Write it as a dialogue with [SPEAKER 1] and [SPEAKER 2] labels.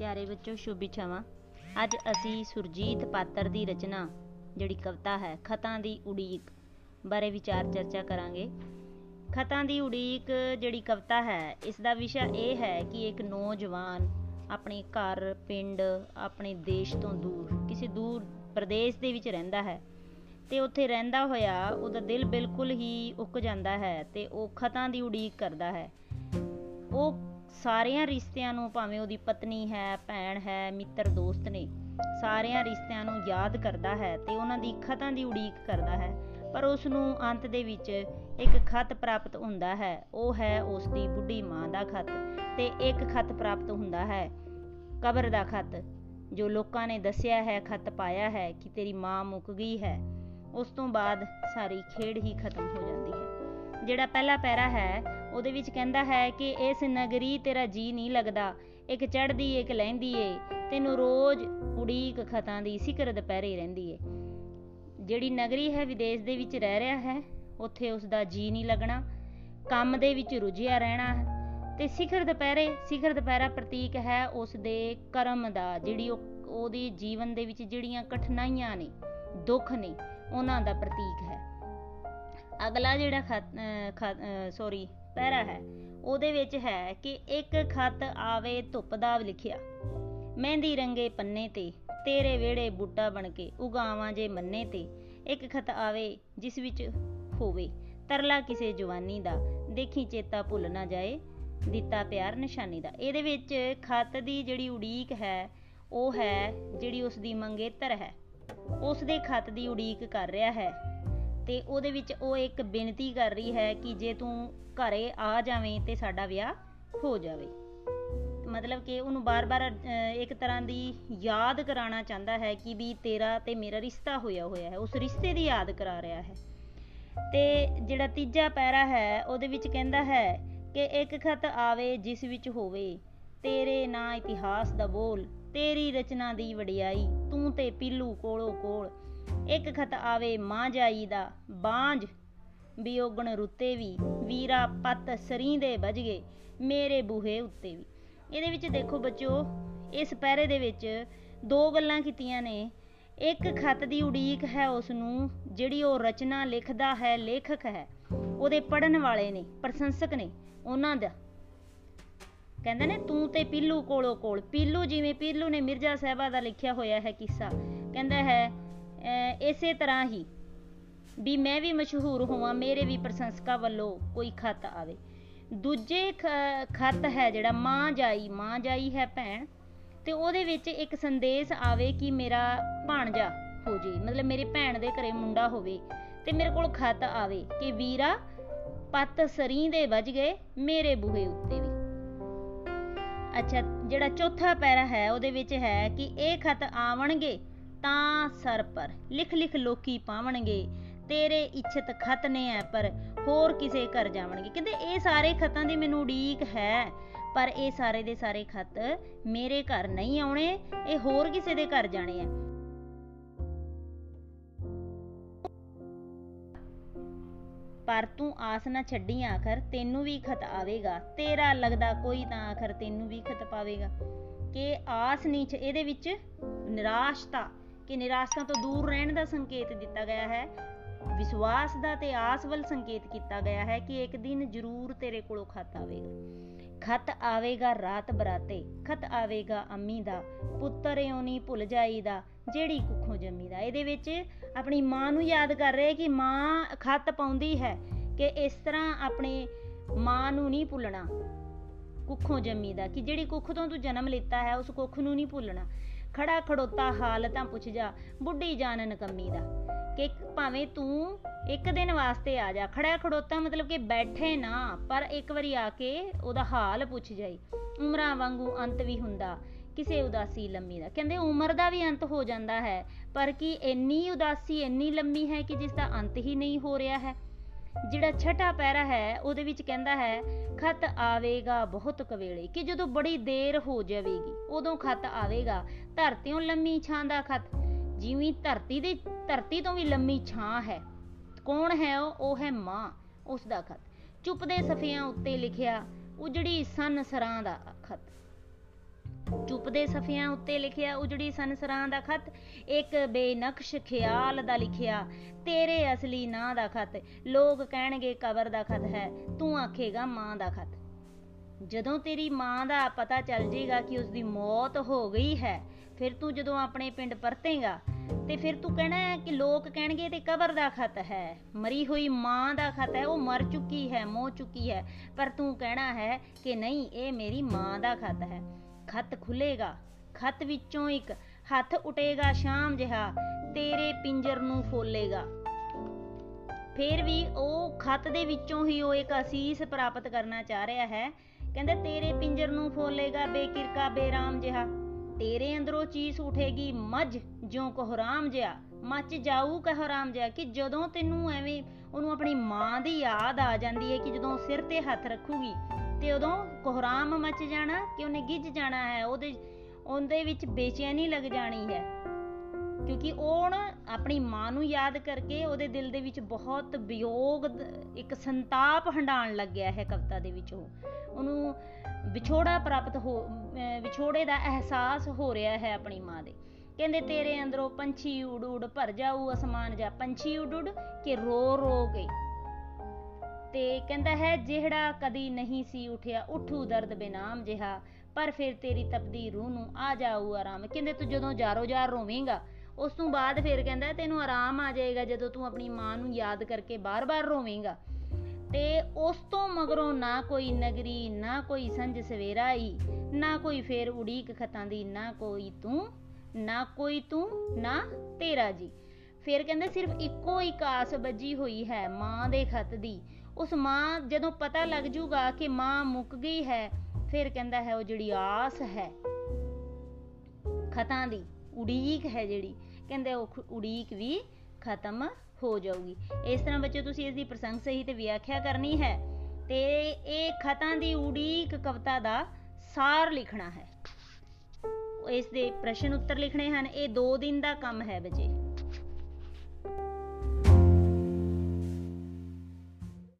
[SPEAKER 1] ਪਿਆਰੇ ਬੱਚੋ, ਸ਼ੁਭ ਇੱਛਾਵਾਂ। ਅੱਜ ਅਸੀਂ ਸੁਰਜੀਤ ਪਾਤਰ ਦੀ ਰਚਨਾ, ਜਿਹੜੀ ਕਵਿਤਾ ਹੈ, ਖਤਾਂ ਦੀ ਉਡੀਕ ਬਾਰੇ ਵਿਚਾਰ ਚਰਚਾ ਕਰਾਂਗੇ। ਖਤਾਂ ਦੀ ਉਡੀਕ ਜਿਹੜੀ ਕਵਿਤਾ ਹੈ, ਇਸ ਦਾ ਵਿਸ਼ਾ ਇਹ ਹੈ ਕਿ ਇੱਕ ਨੌਜਵਾਨ ਆਪਣੇ ਘਰ, ਪਿੰਡ, ਆਪਣੇ ਦੇਸ਼ ਤੋਂ ਦੂਰ, ਕਿਸੇ ਦੂਰ ਪ੍ਰਦੇਸ਼ ਦੇ ਵਿੱਚ ਰਹਿੰਦਾ ਹੈ ਤੇ ਉੱਥੇ ਰਹਿੰਦਾ ਹੋਇਆ ਉਹਦਾ ਦਿਲ ਬਿਲਕੁਲ ਹੀ ਉੱਕ ਜਾਂਦਾ ਹੈ ਤੇ ਉਹ ਖਤਾਂ ਦੀ ਉਡੀਕ ਕਰਦਾ ਹੈ। ਉਹ ਸਾਰਿਆਂ ਰਿਸ਼ਤਿਆਂ ਨੂੰ ਭਾਵੇਂ ਉਹਦੀ ਪਤਨੀ ਹੈ, ਭੈਣ ਹੈ, ਮਿੱਤਰ, ਦੋਸਤ ਨੇ, ਸਾਰਿਆਂ ਰਿਸ਼ਤਿਆਂ ਨੂੰ ਯਾਦ ਕਰਦਾ ਹੈ ਤੇ ਉਹਨਾਂ ਦੀ ਖਤਾਂ ਦੀ ਉਡੀਕ ਕਰਦਾ ਹੈ। ਪਰ ਉਸ ਨੂੰ ਅੰਤ ਦੇ ਵਿੱਚ ਇੱਕ ਖਤ ਪ੍ਰਾਪਤ ਹੁੰਦਾ ਹੈ, ਉਹ ਹੈ ਉਸ ਦੀ ਬੁੱਢੀ ਮਾਂ ਦਾ ਖਤ ਤੇ ਇੱਕ ਖਤ ਪ੍ਰਾਪਤ ਹੁੰਦਾ ਹੈ, ਕਬਰ ਦਾ ਖਤ, ਜੋ ਲੋਕਾਂ ਨੇ ਦੱਸਿਆ ਹੈ, ਖਤ ਪਾਇਆ ਹੈ ਕਿ ਤੇਰੀ ਮਾਂ ਮੁੱਕ ਗਈ ਹੈ। ਉਸ ਤੋਂ ਬਾਅਦ ਸਾਰੀ ਖੇਡ ਹੀ ਖਤਮ ਹੋ ਜਾਂਦੀ ਹੈ। ਜਿਹੜਾ ਪਹਿਲਾ ਪੈਰਾ ਹੈ, ਉਹਦੇ ਵਿੱਚ ਕਹਿੰਦਾ ਹੈ ਕਿ ਇਸ ਨਗਰੀ ਤੇਰਾ ਜੀ ਨਹੀਂ ਲੱਗਦਾ, ਇੱਕ ਚੜਦੀ ਇੱਕ ਲਹਿੰਦੀ ਏ, ਤੈਨੂੰ ਰੋਜ਼ ਉਡੀਕ ਖਤਾਂ ਦੀ ਸਿਕਰ ਦੁਪਹਿਰੇ ਰਹਿੰਦੀ ਏ। ਜਿਹੜੀ ਨਗਰੀ ਹੈ, ਵਿਦੇਸ਼ ਦੇ ਵਿੱਚ ਰਹਿ ਰਿਹਾ ਹੈ, ਉੱਥੇ ਉਸ ਦਾ ਜੀ ਨਹੀਂ ਲੱਗਣਾ, ਕੰਮ ਦੇ ਵਿੱਚ ਰੁਝਿਆ ਰਹਿਣਾ ਹੈ। ਤੇ ਸਿਖਰ ਦੁਪਹਿਰੇ, ਸਿਖਰ ਦੁਪਹਿਰਾ ਪ੍ਰਤੀਕ ਹੈ ਉਸ ਦੇ ਕਰਮ ਦਾ, ਜਿਹੜੀ ਉਹ, ਉਹਦੀ ਜੀਵਨ ਦੇ ਵਿੱਚ ਜਿਹੜੀਆਂ ਕਠਿਨਾਈਆਂ ਨੇ, ਦੁੱਖ ਨੇ, ਉਹਨਾਂ ਦਾ ਪ੍ਰਤੀਕ ਹੈ। ਅਗਲਾ ਜਿਹੜਾ ਖਤ ਸੌਰੀ ਪਹਿਰਾ ਹੈ, ਉਹਦੇ ਵਿੱਚ ਹੈ ਕਿ ਇੱਕ ਖਤ ਆਵੇ ਧੁੱਪ ਦਾ ਲਿਖਿਆ, ਮਹਿੰਦੀ ਰੰਗੇ ਪੰਨੇ ਤੇ, ਤੇਰੇ ਵਿਹੜੇ ਬੂਟਾ ਬਣ ਕੇ, ਉਗਾਵਾਂ ਜੇ ਮੰਨੇ ਤੇ, ਇੱਕ ਖਤ ਆਵੇ ਜਿਸ ਵਿੱਚ ਹੋਵੇ, ਤਰਲਾ ਕਿਸੇ ਜਵਾਨੀ ਦਾ, ਦੇਖੀ ਚੇਤਾ ਭੁੱਲ ਨਾ ਜਾਏ, ਦਿੱਤਾ ਪਿਆਰ ਨਿਸ਼ਾਨੀ ਦਾ। ਇਹਦੇ ਵਿੱਚ ਖਤ ਦੀ ਜਿਹੜੀ ਉਡੀਕ ਹੈ, ਉਹ ਹੈ ਜਿਹੜੀ ਉਸ ਦੀ ਮੰਗੇਤਰ ਹੈ, ਉਸ ਦੇ ਖਤ ਦੀ ਉਡੀਕ ਕਰ ਰਿਹਾ ਹੈ। ਤੇ ਉਹਦੇ ਵਿੱਚ ਉਹ ਇੱਕ ਬੇਨਤੀ ਕਰ ਰਹੀ ਹੈ ਕਿ ਜੇ ਤੂੰ ਘਰੇ ਆ ਜਾਵੇਂ ਤੇ ਸਾਡਾ ਵਿਆਹ ਹੋ ਜਾਵੇ। ਮਤਲਬ ਕਿ ਉਹਨੂੰ ਬਾਰ-ਬਾਰ ਇੱਕ ਤਰ੍ਹਾਂ ਦੀ ਯਾਦ ਕਰਾਉਣਾ ਚਾਹੁੰਦਾ ਹੈ ਕਿ ਵੀ ਤੇਰਾ ਤੇ ਮੇਰਾ ਰਿਸ਼ਤਾ ਹੋਇਆ ਹੋਇਆ ਹੈ। ਉਸ ਰਿਸ਼ਤੇ ਦੀ ਯਾਦ ਕਰਾ ਰਿਹਾ ਹੈ। ਤੇ ਜਿਹੜਾ ਤੀਜਾ ਪੈਰਾ ਹੈ, ਉਹਦੇ ਵਿੱਚ ਕਹਿੰਦਾ ਹੈ ਕਿ ਇੱਕ ਖਤ ਆਵੇ ਜਿਸ ਵਿੱਚ ਹੋਵੇ, ਤੇਰੇ ਨਾਂ ਇਤਿਹਾਸ ਦਾ ਬੋਲ, ਤੇਰੀ ਰਚਨਾ ਦੀ ਵਡਿਆਈ, ਤੂੰ ਤੇ ਪੀਲੂ ਕੋਲੋਂ ਕੋਲ। ਇੱਕ ਖਤ ਆਵੇ ਮਾਂ ਜਾਈ ਦਾ ਬਾਂਝ। ਬਿਯੋਗਣ ਰੁੱਤੇ ਵੀ, ਵੀਰਾ ਪੱਤ ਸਰੀ ਦੇ ਵੱਜ ਗਏ ਮੇਰੇ ਬੂਹੇ ਉੱਤੇ ਵੀ। ਇਹਦੇ ਵਿੱਚ ਦੇਖੋ ਬੱਚੋ ਇਸ ਪੈਰੇ ਦੇ ਵਿੱਚ ਦੋ ਗੱਲਾਂ ਕੀਤੀਆਂ ਨੇ। ਇੱਕ ਖਤ ਦੀ ਉਡੀਕ ਹੈ ਉਸ ਨੂੰ ਜਿਹੜੀ ਉਹ ਰਚਨਾ ਲਿਖਦਾ ਹੈ, ਲੇਖਕ ਹੈ। ਉਹਦੇ ਪੜਨ ਵਾਲੇ ਨੇ, ਪ੍ਰਸ਼ੰਸਕ ਨੇ, ਉਹਨਾਂ ਦਾ। ਕਹਿੰਦੇ ਨੇ, ਤੂੰ ਤੇ ਪੀਲੂ ਕੋਲੋਂ ਕੋਲ, ਪੀਲੂ ਜਿਵੇਂ ਪੀਲੂ ਨੇ ਮਿਰਜ਼ਾ ਸਾਹਿਬਾ ਦਾ ਲਿਖਿਆ ਹੋਇਆ ਹੈ ਕਿੱਸਾ। ਕਹਿੰਦਾ ਹੈ ਇਸੇ ਤਰ੍ਹਾਂ ਹੀ ਵੀ ਮੈਂ ਵੀ ਮਸ਼ਹੂਰ ਹੋਵਾਂ, ਮੇਰੇ ਵੀ ਪ੍ਰਸ਼ੰਸਕਾਂ ਵੱਲੋਂ ਕੋਈ ਖਤ ਆਵੇ। ਦੂਜੇ ਖਤ ਹੈ ਜਿਹੜਾ ਮਾਂ ਜਾਈ ਮਾਂ ਜਾਈ ਹੈ ਭੈਣ, ਤੇ ਉਹਦੇ ਵਿੱਚ ਇੱਕ ਸੰਦੇਸ਼ ਆਵੇ ਕਿ ਮੇਰਾ ਭਾਣਜਾ ਹੋ ਜੇ, ਮਤਲਬ ਮੇਰੇ ਭੈਣ ਦੇ ਘਰੇ ਮੁੰਡਾ ਹੋਵੇ ਤੇ ਮੇਰੇ ਕੋਲ ਖਤ ਆਵੇ ਕਿ ਵੀਰਾ ਪੱਤ ਸਰੀ ਦੇ ਵੱਜ ਗਏ ਮੇਰੇ ਬੂਹੇ ਉੱਤੇ ਵੀ। ਅੱਛਾ, ਜਿਹੜਾ ਚੌਥਾ ਪੈਰਾ ਹੈ ਉਹਦੇ ਵਿੱਚ ਹੈ ਕਿ ਇਹ ਖਤ ਆਵਣਗੇ ਤਾਂ ਸਰ ਪਰ। ਲਿਖ ਲਿਖ ਲੋਕੀ ਪਾਵਣਗੇ। ਤੇਰੇ ਇੱਛਤ ਖਤ ਨੇ ਐ ਪਰ, ਹੋਰ ਕਿਸੇ ਘਰ ਜਾਵਣਗੇ। ਕਹਿੰਦੇ ਇਹ ਸਾਰੇ ਖਤਾਂ ਦੀ ਮੈਨੂੰ ਉਡੀਕ ਹੈ, ਪਰ ਇਹ ਸਾਰੇ ਦੇ ਸਾਰੇ ਖਤ ਮੇਰੇ ਘਰ ਨਹੀਂ ਆਉਣੇ, ਇਹ ਹੋਰ ਕਿਸੇ ਦੇ ਘਰ ਜਾਣੇ ਆ ਪਰ ਤੂੰ ਆਸ ਨਾ ਛੱਡੀ ਆਖਰ, ਤੈਨੂੰ ਵੀ ਖਤ ਆਵੇਗਾ। ਤੇਰਾ ਲੱਗਦਾ ਕੋਈ ਤਾਂ ਆਖਰ ਤੈਨੂੰ ਵੀ ਖਤ ਪਾਵੇਗਾ। ਕਿ ਆਸ ਨੀਚ ਇਹਦੇ ਵਿੱਚ ਨਿਰਾਸ਼ਤਾ ਕਿ ਨਿਰਾਸ਼ਤਾ ਤੋਂ ਦੂਰ ਰਹਿਣ ਦਾ ਸੰਕੇਤ ਦਿੱਤਾ ਗਿਆ ਹੈ। ਵਿਸ਼ਵਾਸ ਦਾ ਤੇ ਆਸ ਵੱਲ ਸੰਕੇਤ ਕੀਤਾ ਗਿਆ ਹੈ ਕਿ ਇੱਕ ਦਿਨ ਜ਼ਰੂਰ ਤੇਰੇ ਕੋਲੋਂ ਖਤ ਆਵੇਗਾ। ਖਤ ਆਵੇਗਾ ਰਾਤ ਬਰਾਤੇ, ਖਤ ਆਵੇਗਾ ਅੰਮੀ ਦਾ, ਪੁੱਤਰ ਓਨੀ ਭੁੱਲ ਜਾਈਦਾ ਜਿਹੜੀ ਕੁੱਖੋਂ ਜੰਮੀ ਦਾ। ਇਹਦੇ ਵਿੱਚ ਆਪਣੀ ਮਾਂ ਨੂੰ ਯਾਦ ਕਰ ਰਹੇ ਕਿ ਮਾਂ ਖਤ ਪਾਉਂਦੀ ਹੈ ਕਿ ਇਸ ਤਰ੍ਹਾਂ ਆਪਣੇ ਮਾਂ ਨੂੰ ਨਹੀਂ ਭੁੱਲਣਾ, ਕੁੱਖੋਂ ਜੰਮੀ ਦਾ, ਕਿ ਜਿਹੜੀ ਕੁੱਖ ਤੋਂ ਤੂੰ ਜਨਮ ਲਿੱਤਾ ਹੈ, ਉਸ ਕੁੱਖ ਨੂੰ ਨਹੀਂ ਭੁੱਲਣਾ। ਖੜਾ ਖੜੋਤਾ ਹਾਲ ਤਾਂ ਪੁੱਛ ਜਾ, ਬੁੱਢੀ ਜਾਨ ਨਕਮੀ ਦਾ। ਕਿ ਭਾਵੇਂ ਤੂੰ ਇੱਕ ਦਿਨ ਵਾਸਤੇ ਆ ਜਾ, ਖੜਾ ਖੜੋਤਾ ਮਤਲਬ ਕਿ ਬੈਠੇ ਨਾ, ਪਰ ਇੱਕ ਵਾਰੀ ਆ ਕੇ ਉਹਦਾ ਹਾਲ ਪੁੱਛ ਜਾਈ। ਉਮਰਾਂ ਵਾਂਗੂ ਅੰਤ ਵੀ ਹੁੰਦਾ ਕਿਸੇ ਉਦਾਸੀ ਲੰਮੀ ਦਾ। ਕਹਿੰਦੇ ਉਮਰ ਦਾ ਵੀ ਅੰਤ ਹੋ ਜਾਂਦਾ ਹੈ, ਪਰ ਕੀ ਇੰਨੀ ਉਦਾਸੀ ਇੰਨੀ ਲੰਮੀ ਹੈ ਕਿ ਜਿਸ ਦਾ ਅੰਤ ਹੀ ਨਹੀਂ ਹੋ ਰਿਹਾ ਹੈ? ਜਿਹੜਾ ਛਟਾ ਪੈਰਾ ਹੈ, ਉਹਦੇ ਵਿੱਚ ਕਹਿੰਦਾ ਹੈ, ਖਤ ਆਵੇਗਾ ਬਹੁਤ ਕਵੇਲੇ। ਕਿ ਜਦੋਂ ਬੜੀ ਦੇਰ ਹੋ ਜਾਵੇਗੀ, ਉਦੋਂ ਖਤ ਆਵੇਗਾ। ਧਰਤੀੋਂ ਲੰਮੀ ਛਾਂ ਦਾ ਖਤ। ਜਿਵੇਂ ਧਰਤੀ ਦੀ, ਧਰਤੀ ਤੋਂ ਵੀ ਲੰਮੀ ਛਾਂ ਹੈ। ਕੌਣ ਹੈ ਉਹ? ਉਹ ਹੈ ਮਾਂ, ਉਸ ਦਾ ਖਤ। ਚੁੱਪ ਦੇ ਸਫਿਆਂ ਉੱਤੇ ਲਿਖਿਆ, ਉਜੜੀ ਸਨ ਸਰਾਂ ਦਾ ਖਤ। ਚੁੱਪ ਦੇ ਸਫਿਆਂ ਉੱਤੇ ਲਿਖਿਆ ਉਜੜੀ ਸੰਸਰਾਂ ਦਾ ਖਤ, ਇੱਕ ਬੇਨਕਸ਼ ਖਿਆਲ ਦਾ ਲਿਖਿਆ, ਤੇਰੇ ਅਸਲੀ ਨਾਂ ਦਾ ਖਤ, ਲੋਕ ਕਹਿਣਗੇ ਕਬਰ ਦਾ ਖਤ ਹੈ, ਤੂੰ ਆਖੇਗਾ ਮਾਂ ਦਾ ਖਤ। ਜਦੋਂ ਤੇਰੀ ਮਾਂ ਦਾ ਪਤਾ ਚੱਲ ਜੇਗਾ ਕਿ ਉਸ ਦੀ ਮੌਤ ਹੋ ਗਈ ਹੈ, ਫਿਰ ਤੂੰ ਜਦੋਂ ਆਪਣੇ ਪਿੰਡ ਪਰਤੇਗਾ, ਤੇ ਫਿਰ ਤੂੰ ਕਹਿਣਾ ਹੈ ਕਿ ਲੋਕ ਕਹਿਣਗੇ ਤੇ ਕਬਰ ਦਾ ਖਤ ਹੈ। ਮਰੀ ਹੋਈ ਮਾਂ ਦਾ ਖਤ ਹੈ, ਉਹ ਮਰ ਚੁੱਕੀ ਹੈ, ਮੋ ਚੁੱਕੀ ਹੈ, ਪਰ ਤੂੰ ਕਹਿਣਾ ਹੈ ਕਿ ਨਹੀਂ, ਇਹ ਮੇਰੀ ਮਾਂ ਦਾ ਖਤ ਹੈ। ਖਤ ਖੁੱਲੇਗਾ, ਖਤ ਵਿੱਚੋਂ ਇੱਕ ਹੱਥ ਉਟੇਗਾ ਸ਼ਾਮ ਜਿਹਾ, ਤੇਰੇ ਪਿੰਜਰ ਨੂੰ ਫੋਲੇਗਾ। ਫਿਰ ਵੀ ਉਹ ਖਤ ਦੇ ਵਿੱਚੋਂ ਹੀ ਉਹ ਇੱਕ ਅਸੀਸ ਪ੍ਰਾਪਤ ਕਰਨਾ ਚਾਹ ਰਿਹਾ ਹੈ। ਕਹਿੰਦੇ, ਤੇਰੇ ਪਿੰਜਰ ਨੂੰ ਫੋਲੇਗਾ ਬੇਕਿਰਕਾ ਬੇਰਾਮ ਜਿਹਾ। ਤੇਰੇ ਅੰਦਰੋਂ ਚੀਸ ਉਠੇਗੀ ਮੱਝ, ਜਿਉਂ ਕੋਹਰਾਮ ਜਿਹਾ। ਮੱਚ ਜਾਊ ਕੋਹਰਾਮ ਜਿਹਾ ਕਿ ਜਦੋਂ ਤੈਨੂੰ ਐਵੇਂ ਉਹਨੂੰ ਆਪਣੀ ਮਾਂ ਦੀ ਯਾਦ ਆ ਜਾਂਦੀ ਹੈ ਕਿ ਜਦੋਂ ਸਿਰ ਤੇ ਹੱਥ ਰੱਖੂਗੀ ਤੇ ਉਦੋਂ ਕੋਹਰਾਮ ਮਚ ਜਾਣਾ ਕਿ ਉਹਨੇ ਗਿੱਜ ਜਾਣਾ ਹੈ, ਉਹਦੇ ਉਹਦੇ ਵਿੱਚ ਬੇਚੈਨੀ ਲੱਗ ਜਾਣੀ ਹੈ। ਕਿਉਂਕਿ ਉਹ ਨਾ ਆਪਣੀ ਮਾਂ ਨੂੰ ਯਾਦ ਕਰਕੇ ਉਹਦੇ ਦਿਲ ਦੇ ਵਿੱਚ ਬਹੁਤ ਵਿਯੋਗ, ਇੱਕ ਸੰਤਾਪ ਹੰਡਾਣ ਲੱਗਿਆ ਹੈ ਕਵਿਤਾ ਦੇ ਵਿੱਚ ਉਹ। ਉਹਨੂੰ ਵਿਛੋੜਾ ਪ੍ਰਾਪਤ ਹੋ ਵਿਛੋੜੇ ਦਾ ਅਹਿਸਾਸ ਹੋ ਰਿਹਾ ਹੈ ਆਪਣੀ ਮਾਂ ਦੇ। ਕਹਿੰਦੇ, ਤੇਰੇ ਅੰਦਰੋਂ ਪੰਛੀ ਉੜ ਉੜ ਭਰ ਜਾਊ, ਅਸਮਾਨ ਜਾ ਪੰਛੀ ਉੜ ਉੜ ਕੇ ਰੋ ਰੋ ਗਈ ਤੇ ਕਹਿੰਦਾ ਹੈ, ਜਿਹੜਾ ਕਦੀ ਨਹੀਂ ਸੀ ਉਠਿਆ, ਉਠੂ ਦਰਦ ਬੇਨਾਮ ਜਿਹਾ। ਪਰ ਫਿਰ ਤੇਰੀ ਤਪਦੀ ਰੂਹ ਨੂੰ ਆ ਜਾਊ ਆਰਾਮ। ਕਹਿੰਦੇ, ਤੂੰ ਜਦੋਂ ਜਾਰੋ ਜਾਰ ਰੋਵੇਂਗਾ, ਉਸ ਤੋਂ ਬਾਅਦ ਫਿਰ ਕਹਿੰਦਾ, ਤੈਨੂੰ ਆਰਾਮ ਆ ਜਾਏਗਾ ਜਦੋਂ ਤੂੰ ਆਪਣੀ ਮਾਂ ਨੂੰ ਯਾਦ ਕਰਕੇ ਬਾਰ-ਬਾਰ ਰੋਵੇਂਗਾ। ਤੇ ਉਸ ਤੋਂ ਮਗਰੋਂ ਨਾ ਕੋਈ ਨਗਰੀ, ਨਾ ਕੋਈ ਸੰਜ ਸਵੇਰਾ ਆਈ, ਨਾ ਕੋਈ ਫੇਰ ਉਡੀਕ ਖਤਾਂ ਦੀ, ਨਾ ਕੋਈ ਤੂੰ, ਨਾ ਕੋਈ ਤੂੰ, ਨਾ ਤੇਰਾ ਜੀ। ਫਿਰ ਕਹਿੰਦੇ, ਸਿਰਫ ਇੱਕੋ ਇੱਕ ਆਸ ਬੱਜੀ ਹੋਈ ਹੈ ਮਾਂ ਦੇ ਖਤ ਦੀ। ਉਸ ਮਾਂ ਜਦੋਂ ਪਤਾ ਲੱਗ ਜੂਗਾ ਕਿ ਮਾਂ ਮੁੱਕ ਗਈ ਹੈ, ਫਿਰ ਕਹਿੰਦਾ ਹੈ, ਉਹ ਜਿਹੜੀ ਆਸ ਹੈ, ਖਤਾਂ ਦੀ, ਉਡੀਕ ਹੈ ਜਿਹੜੀ। ਕਹਿੰਦੇ ਉਹ ਉਡੀਕ ਵੀ ਖਤਮ ਹੋ ਜਾਊਗੀ। ਇਸ ਤਰ੍ਹਾਂ ਬੱਚੇ ਤੁਸੀਂ ਇਸ ਦੀ ਪ੍ਰਸੰਗ ਸਹੀ ਤੇ ਵਿਆਖਿਆ ਕਰਨੀ ਹੈ ਤੇ ਇਹ ਖਤਾਂ ਦੀ ਉਡੀਕ ਕਵਿਤਾ ਦਾ ਸਾਰ ਲਿਖਣਾ ਹੈ। ਇਸ ਦੇ ਪ੍ਰਸ਼ਨ ਉੱਤਰ ਲਿਖਣੇ ਹਨ। ਇਹ 2 ਦਿਨ ਦਾ ਕੰਮ ਹੈ ਬੱਚੇ।